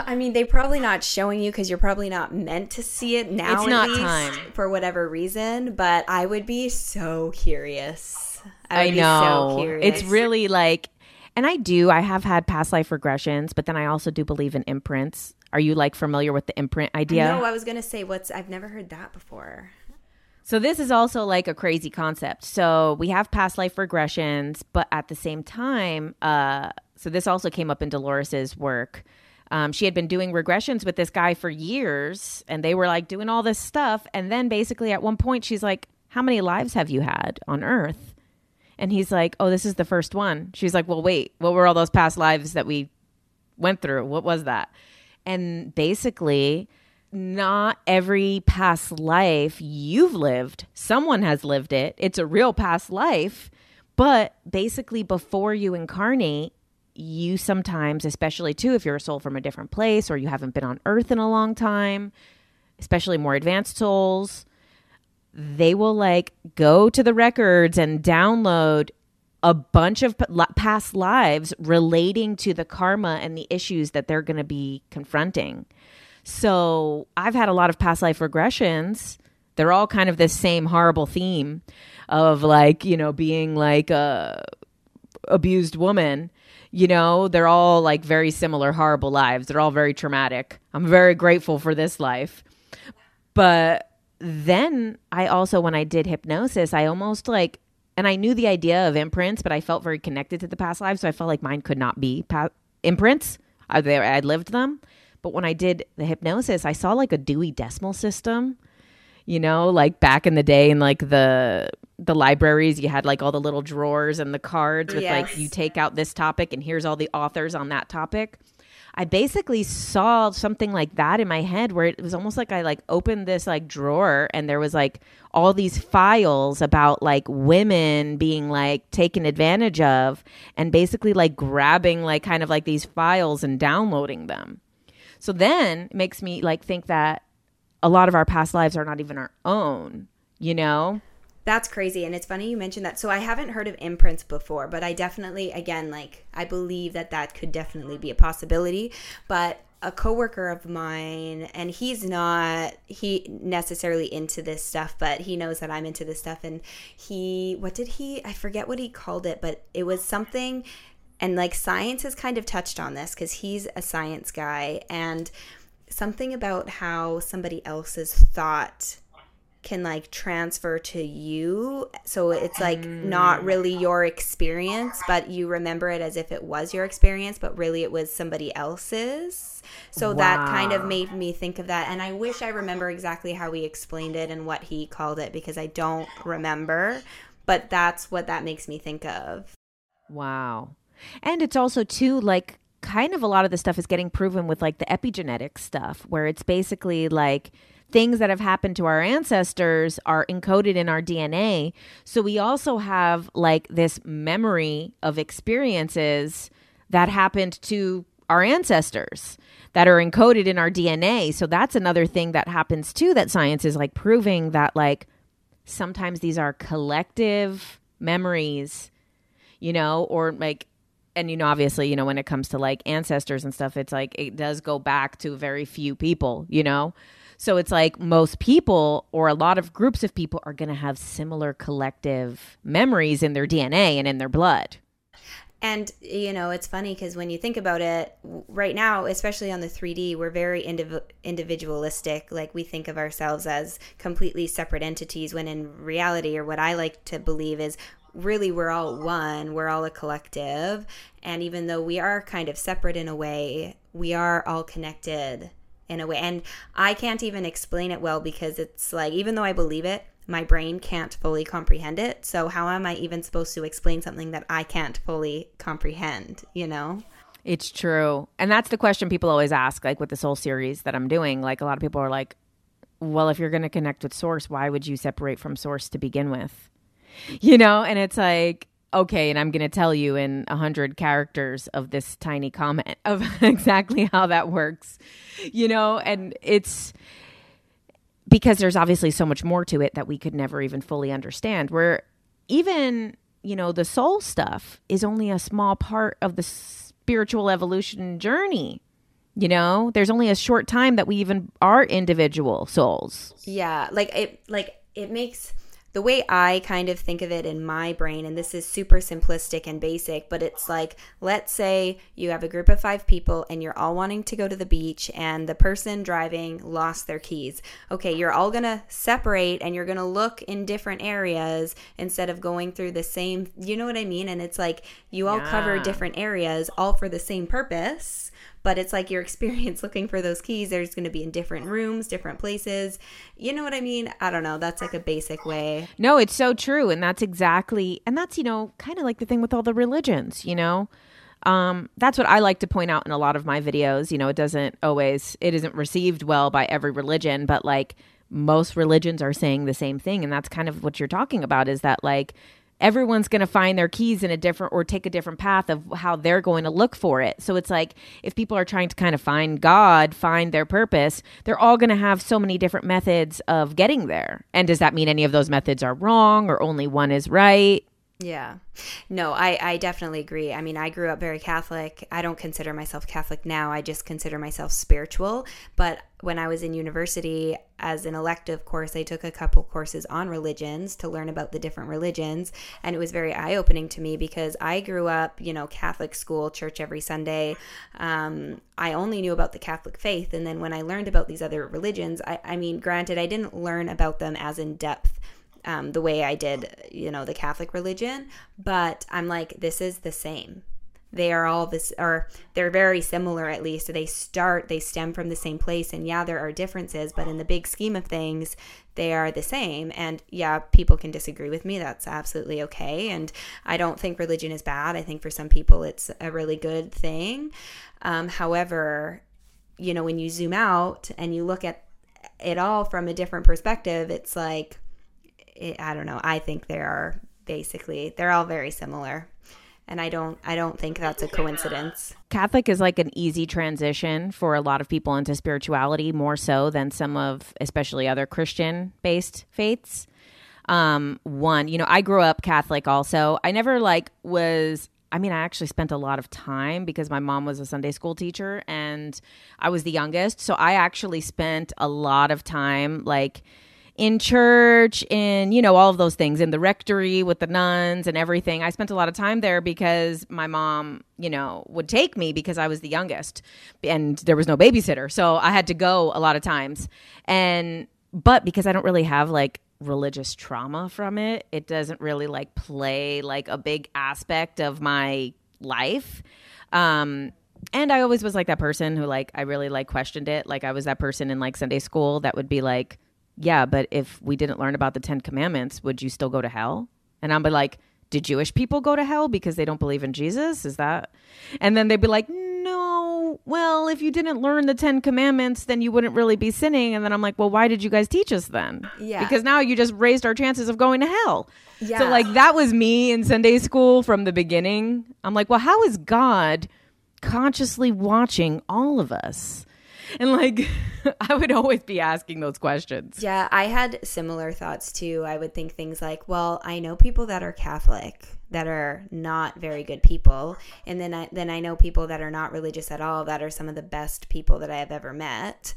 A: I mean, they're probably not showing you because you're probably not meant to see it now.
B: It's not
A: least,
B: time.
A: for whatever reason. But I would be so curious. I,
B: I know.
A: So curious.
B: it's really like, and I do, I have had past life regressions, but then I also do believe in imprints. Are you like familiar with the imprint idea?
A: No, I was gonna say what's. I've never heard that before.
B: So this is also like a crazy concept. So we have past life regressions, but at the same time, uh, so this also came up in Dolores's work. Um, she had been doing regressions with this guy for years, and they were like doing all this stuff. And then basically, at one point, she's like, "How many lives have you had on Earth?" And he's like, "Oh, this is the first one." She's like, "Well, wait, what were all those past lives that we went through? What was that?" And basically, not every past life you've lived, someone has lived it. It's a real past life. But basically, before you incarnate, you sometimes, especially too, if you're a soul from a different place or you haven't been on earth in a long time, especially more advanced souls, they will like go to the records and download a bunch of past lives relating to the karma and the issues that they're going to be confronting. So I've had a lot of past life regressions. They're all kind of this same horrible theme of like, you know, being like a abused woman. You know, they're all like very similar horrible lives. They're all very traumatic. I'm very grateful for this life. But then I also, when I did hypnosis, I almost like, and I knew the idea of imprints, but I felt very connected to the past lives. So I felt like mine could not be pa- imprints. I, they, I'd lived them. But when I did the hypnosis, I saw like a Dewey Decimal System. You know, like back in the day in like the the libraries, you had like all the little drawers and the cards with like you take out this topic and here's all the authors on that topic. I basically saw something like that in my head where it was almost like I like opened this like drawer and there was like all these files about like women being like taken advantage of and basically like grabbing like kind of like these files and downloading them. So then it makes me like think that a lot of our past lives are not even our own, you know?
A: That's crazy. And it's funny you mentioned that. So I haven't heard of imprints before, but I definitely, again, like, I believe that that could definitely be a possibility. But a coworker of mine, and he's not he necessarily into this stuff, but he knows that I'm into this stuff. And he, what did he, I forget what he called it, but it was something, and like science has kind of touched on this because he's a science guy. And something about how somebody else's thought can like transfer to you. So it's like not mm. really your experience but you remember it as if it was your experience but really it was somebody else's. So that kind of made me think of that. And i wish i remember exactly how he explained it and what he called it because i don't remember but that's what that makes me think of.
B: Wow. And it's also too like kind of a lot of the stuff is getting proven with like the epigenetic stuff where it's basically like things that have happened to our ancestors are encoded in our DNA. So we also have like this memory of experiences that happened to our ancestors that are encoded in our DNA. So that's another thing that happens too that science is like proving that like sometimes these are collective memories you know, or like, and you know, obviously, you know, when it comes to like ancestors and stuff, it's like it does go back to very few people, you know? So it's like most people or a lot of groups of people are going to have similar collective memories in their DNA and in their blood.
A: And you know, it's funny because when you think about it, right now, especially on the 3D, we're very indiv- individualistic. Like we think of ourselves as completely separate entities, when in reality, or what I like to believe is really we're all one, we're all a collective. And even though we are kind of separate in a way, we are all connected in a way. And I can't even explain it well because it's like, even though I believe it, my brain can't fully comprehend it. So, how am I even supposed to explain something that I can't fully comprehend, you know?
B: It's true. And that's the question people always ask, like with this whole series that I'm doing. Like, a lot of people are like, well, if you're going to connect with source, why would you separate from source to begin with? You know? And it's like, okay, and I'm going to tell you in a hundred characters of this tiny comment of exactly how that works, you know, and it's because there's obviously so much more to it that we could never even fully understand. Where even, you know, the soul stuff is only a small part of the spiritual evolution journey. You know, there's only a short time that we even are individual souls.
A: Yeah, like it like it makes the way I kind of think of it in my brain, and this is super simplistic and basic, but it's like, let's say you have a group of five people and you're all wanting to go to the beach, and the person driving lost their keys. Okay, you're all gonna separate and you're gonna look in different areas instead of going through the same, you know what I mean? And it's like you all yeah. cover different areas all for the same purpose but it's like your experience looking for those keys there's going to be in different rooms different places you know what i mean i don't know that's like a basic way
B: no it's so true and that's exactly and that's you know kind of like the thing with all the religions you know um, that's what I like to point out in a lot of my videos. You know, it doesn't always, it isn't received well by every religion, but like most religions are saying the same thing. And that's kind of what you're talking about is that like everyone's going to find their keys in a different or take a different path of how they're going to look for it. So it's like if people are trying to kind of find God, find their purpose, they're all going to have so many different methods of getting there. And does that mean any of those methods are wrong or only one is right?
A: Yeah. No, I, I definitely agree. I mean, I grew up very Catholic. I don't consider myself Catholic now. I just consider myself spiritual. But when I was in university as an elective course, I took a couple courses on religions to learn about the different religions. And it was very eye opening to me because I grew up, you know, Catholic school, church every Sunday. Um, I only knew about the Catholic faith. And then when I learned about these other religions, I, I mean, granted, I didn't learn about them as in depth um, the way I did, you know, the Catholic religion. But I'm like, this is the same. They are all this, or they're very similar at least. They start, they stem from the same place. And yeah, there are differences, but in the big scheme of things, they are the same. And yeah, people can disagree with me. That's absolutely okay. And I don't think religion is bad. I think for some people, it's a really good thing. Um, however, you know, when you zoom out and you look at it all from a different perspective, it's like, it, I don't know. I think they are basically they're all very similar and I don't I don't think that's a coincidence.
B: Catholic is like an easy transition for a lot of people into spirituality more so than some of especially other Christian based faiths. Um one, you know, I grew up Catholic also. I never like was I mean, I actually spent a lot of time because my mom was a Sunday school teacher and I was the youngest. So I actually spent a lot of time like in church in you know all of those things in the rectory with the nuns and everything. I spent a lot of time there because my mom you know would take me because i was the youngest and there was no babysitter. So i had to go a lot of times. And but because i don't really have like religious trauma from it it doesn't really like play like a big aspect of my life. Um and i always was like that person who like i really like questioned it. Like i was that person in like sunday school that would be like yeah, but if we didn't learn about the Ten Commandments, would you still go to hell? And I'll be like, do Jewish people go to hell because they don't believe in Jesus? Is that? And then they'd be like, no, well, if you didn't learn the Ten Commandments, then you wouldn't really be sinning. And then I'm like, well, why did you guys teach us then? Yeah. Because now you just raised our chances of going to hell. Yeah. So, like, that was me in Sunday school from the beginning. I'm like, well, how is God consciously watching all of us? and like I would always be asking those questions.
A: Yeah, I had similar thoughts too. I would think things like, well, I know people that are Catholic that are not very good people, and then I then I know people that are not religious at all that are some of the best people that I have ever met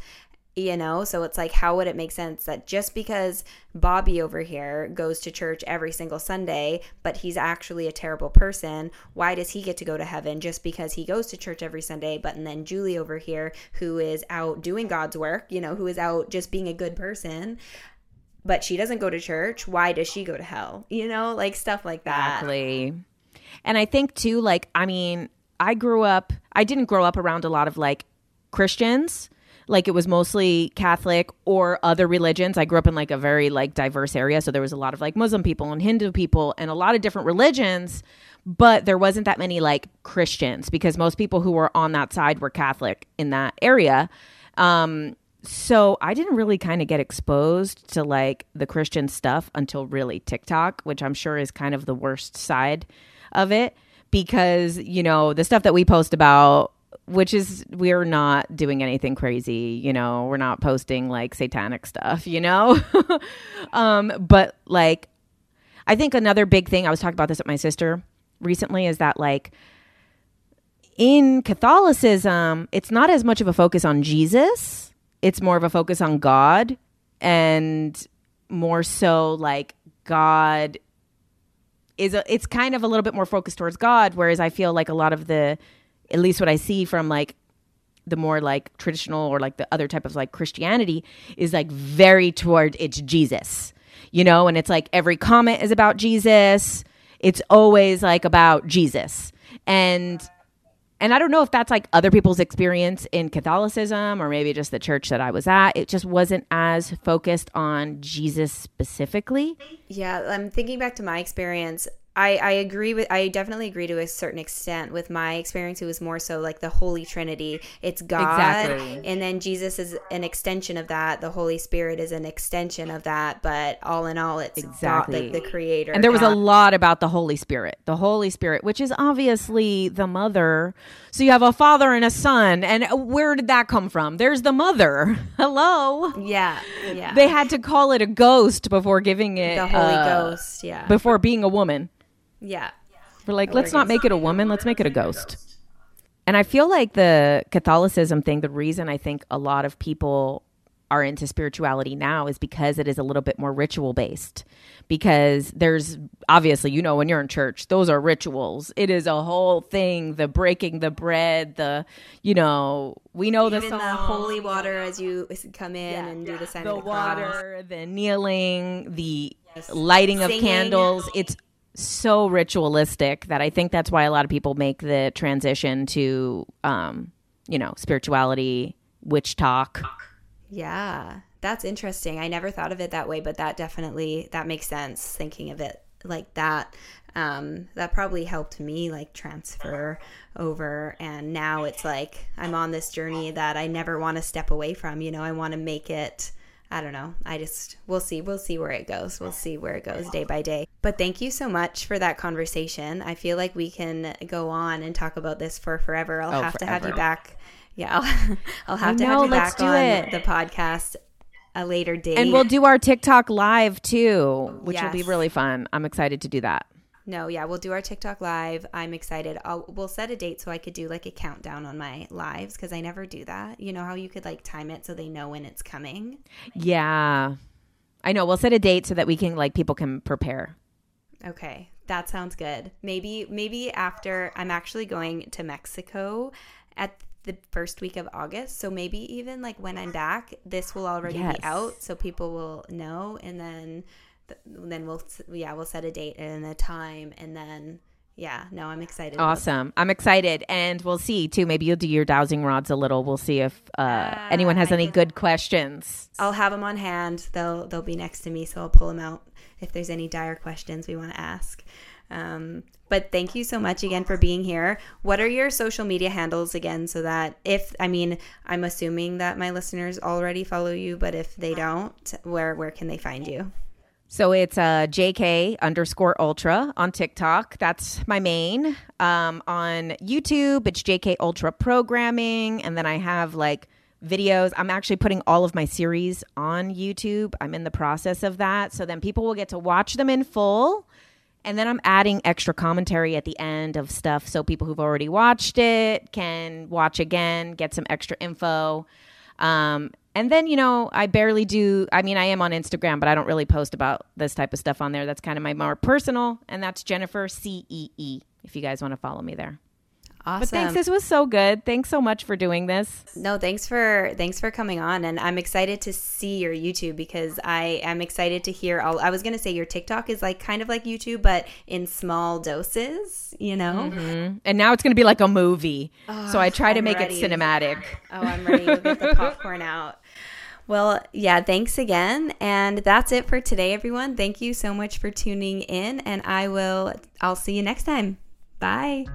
A: you know? So it's like how would it make sense that just because bobby over here goes to church every single sunday but he's actually a terrible person why does he get to go to heaven just because he goes to church every sunday but and then julie over here who is out doing god's work you know who is out just being a good person but she doesn't go to church why does she go to hell? You know like stuff like that.
B: Exactly. And i think too like i mean i grew up i didn't grow up around a lot of like christians like it was mostly Catholic or other religions. I grew up in like a very like diverse area, so there was a lot of like Muslim people and Hindu people and a lot of different religions, but there wasn't that many like Christians because most people who were on that side were Catholic in that area. Um, so I didn't really kind of get exposed to like the Christian stuff until really TikTok, which I'm sure is kind of the worst side of it because, you know, the stuff that we post about which is we're not doing anything crazy, you know, we're not posting like satanic stuff, you know? um but like I think another big thing I was talking about this with my sister recently is that like in Catholicism, it's not as much of a focus on Jesus it's more of a focus on God and more so like God is a, it's kind of a little bit more focused towards God whereas I feel like a lot of the at least what I see from like the more like traditional or like the other type of like Christianity is like very toward it's Jesus. You know, and it's like every comment is about Jesus. It's always like about Jesus. And and I don't know if that's like other people's experience in Catholicism or maybe just the church that I was at. It just wasn't as focused on Jesus specifically.
A: Yeah, I'm thinking back to my experience. I, I agree with I definitely agree to a certain extent with my experience. It was more so like the Holy Trinity. It's God exactly. and then Jesus is an extension of that. The Holy Spirit is an extension of that but all in all it's exactly God, the, the, creator
B: and there was God. a lot about the Holy Spirit the Holy Spirit which is obviously the mother. So you have a father and a son and where did that come from? There's the mother. Hello?
A: Yeah yeah.
B: They had to call it a ghost before giving it
A: the Holy uh, Ghost yeah.
B: before being a woman
A: yeah.
B: We're like, let's not make it a woman, let's make it a ghost. And I feel like the Catholicism thing, the reason I think a lot of people are into spirituality now is because it is a little bit more ritual based. Because there's obviously, you know, when you're in church, those are rituals. It is a whole thing the breaking the bread, the, you know, we know
A: Even
B: the song.
A: the holy water as you come in yeah, and do the sign the of the water,
B: cross. the kneeling, the yes. lighting Singing. of candles. It's so ritualistic that I think that's why a lot of people make the transition to, um, you know, spirituality, WitchTok.
A: Yeah, that's interesting. I never thought of it that way, but that definitely that makes sense. Thinking of it like that, um, that probably helped me like transfer over. And now it's like I'm on this journey that I never want to step away from. You know, I want to make it I don't know. I just, we'll see. We'll see where it goes. We'll see where it goes day by day. But thank you so much for that conversation. I feel like we can go on and talk about this for forever. I'll oh, have forever. to have you back. Yeah, I'll, I'll have I to know, have you back on it. the podcast a later date.
B: And we'll do our TikTok live too, which yes. will be really fun. I'm excited to do that.
A: No, yeah, we'll do our TikTok live. I'm excited. I'll, we'll set a date so I could do like a countdown on my lives because I never do that. You know how you could like time it so they know when it's coming?
B: Yeah. I know. We'll set a date so that we can like people can prepare.
A: Okay. That sounds good. Maybe maybe after I'm actually going to Mexico at the first week of August. So maybe even like when I'm back, this will already yes. be out so people will know and then then we'll yeah we'll set a date and a time and then yeah no i'm excited
B: awesome i'm excited and we'll see too maybe you'll do your dowsing rods a little we'll see if uh, uh, anyone has I any good questions
A: i'll have them on hand they'll they'll be next to me so i'll pull them out if there's any dire questions we want to ask um, but thank you so much again for being here. What are your social media handles again? So that if, I mean, I'm assuming that my listeners already follow you, but if they don't, where where can they find you?
B: So it's uh, JK underscore ultra on TikTok. That's my main. Um, on YouTube, it's JK Ultra Programming. And then I have like videos. I'm actually putting all of my series on YouTube. I'm in the process of that. So then people will get to watch them in full. And then I'm adding extra commentary at the end of stuff so people who've already watched it can watch again, get some extra info. Um, and then, you know, I barely do. I mean, I am on Instagram, but I don't really post about this type of stuff on there. That's kind of my more personal, and that's Jennifer C E E. If you guys want to follow me there.
A: Awesome.
B: But thanks. This was so good. Thanks so much for doing this.
A: No, thanks for thanks for coming on, and I'm excited to see your YouTube because I am excited to hear. All, I was gonna say your TikTok is like kind of like YouTube, but in small doses, you know.
B: Mm-hmm. And now it's gonna be like a movie. Oh, so I try
A: I'm
B: to make
A: ready.
B: it cinematic.
A: Oh, I'm ready to get the popcorn out. Well, yeah, thanks again. And that's it for today, everyone. Thank you so much for tuning in, and I will I'll see you next time. Bye.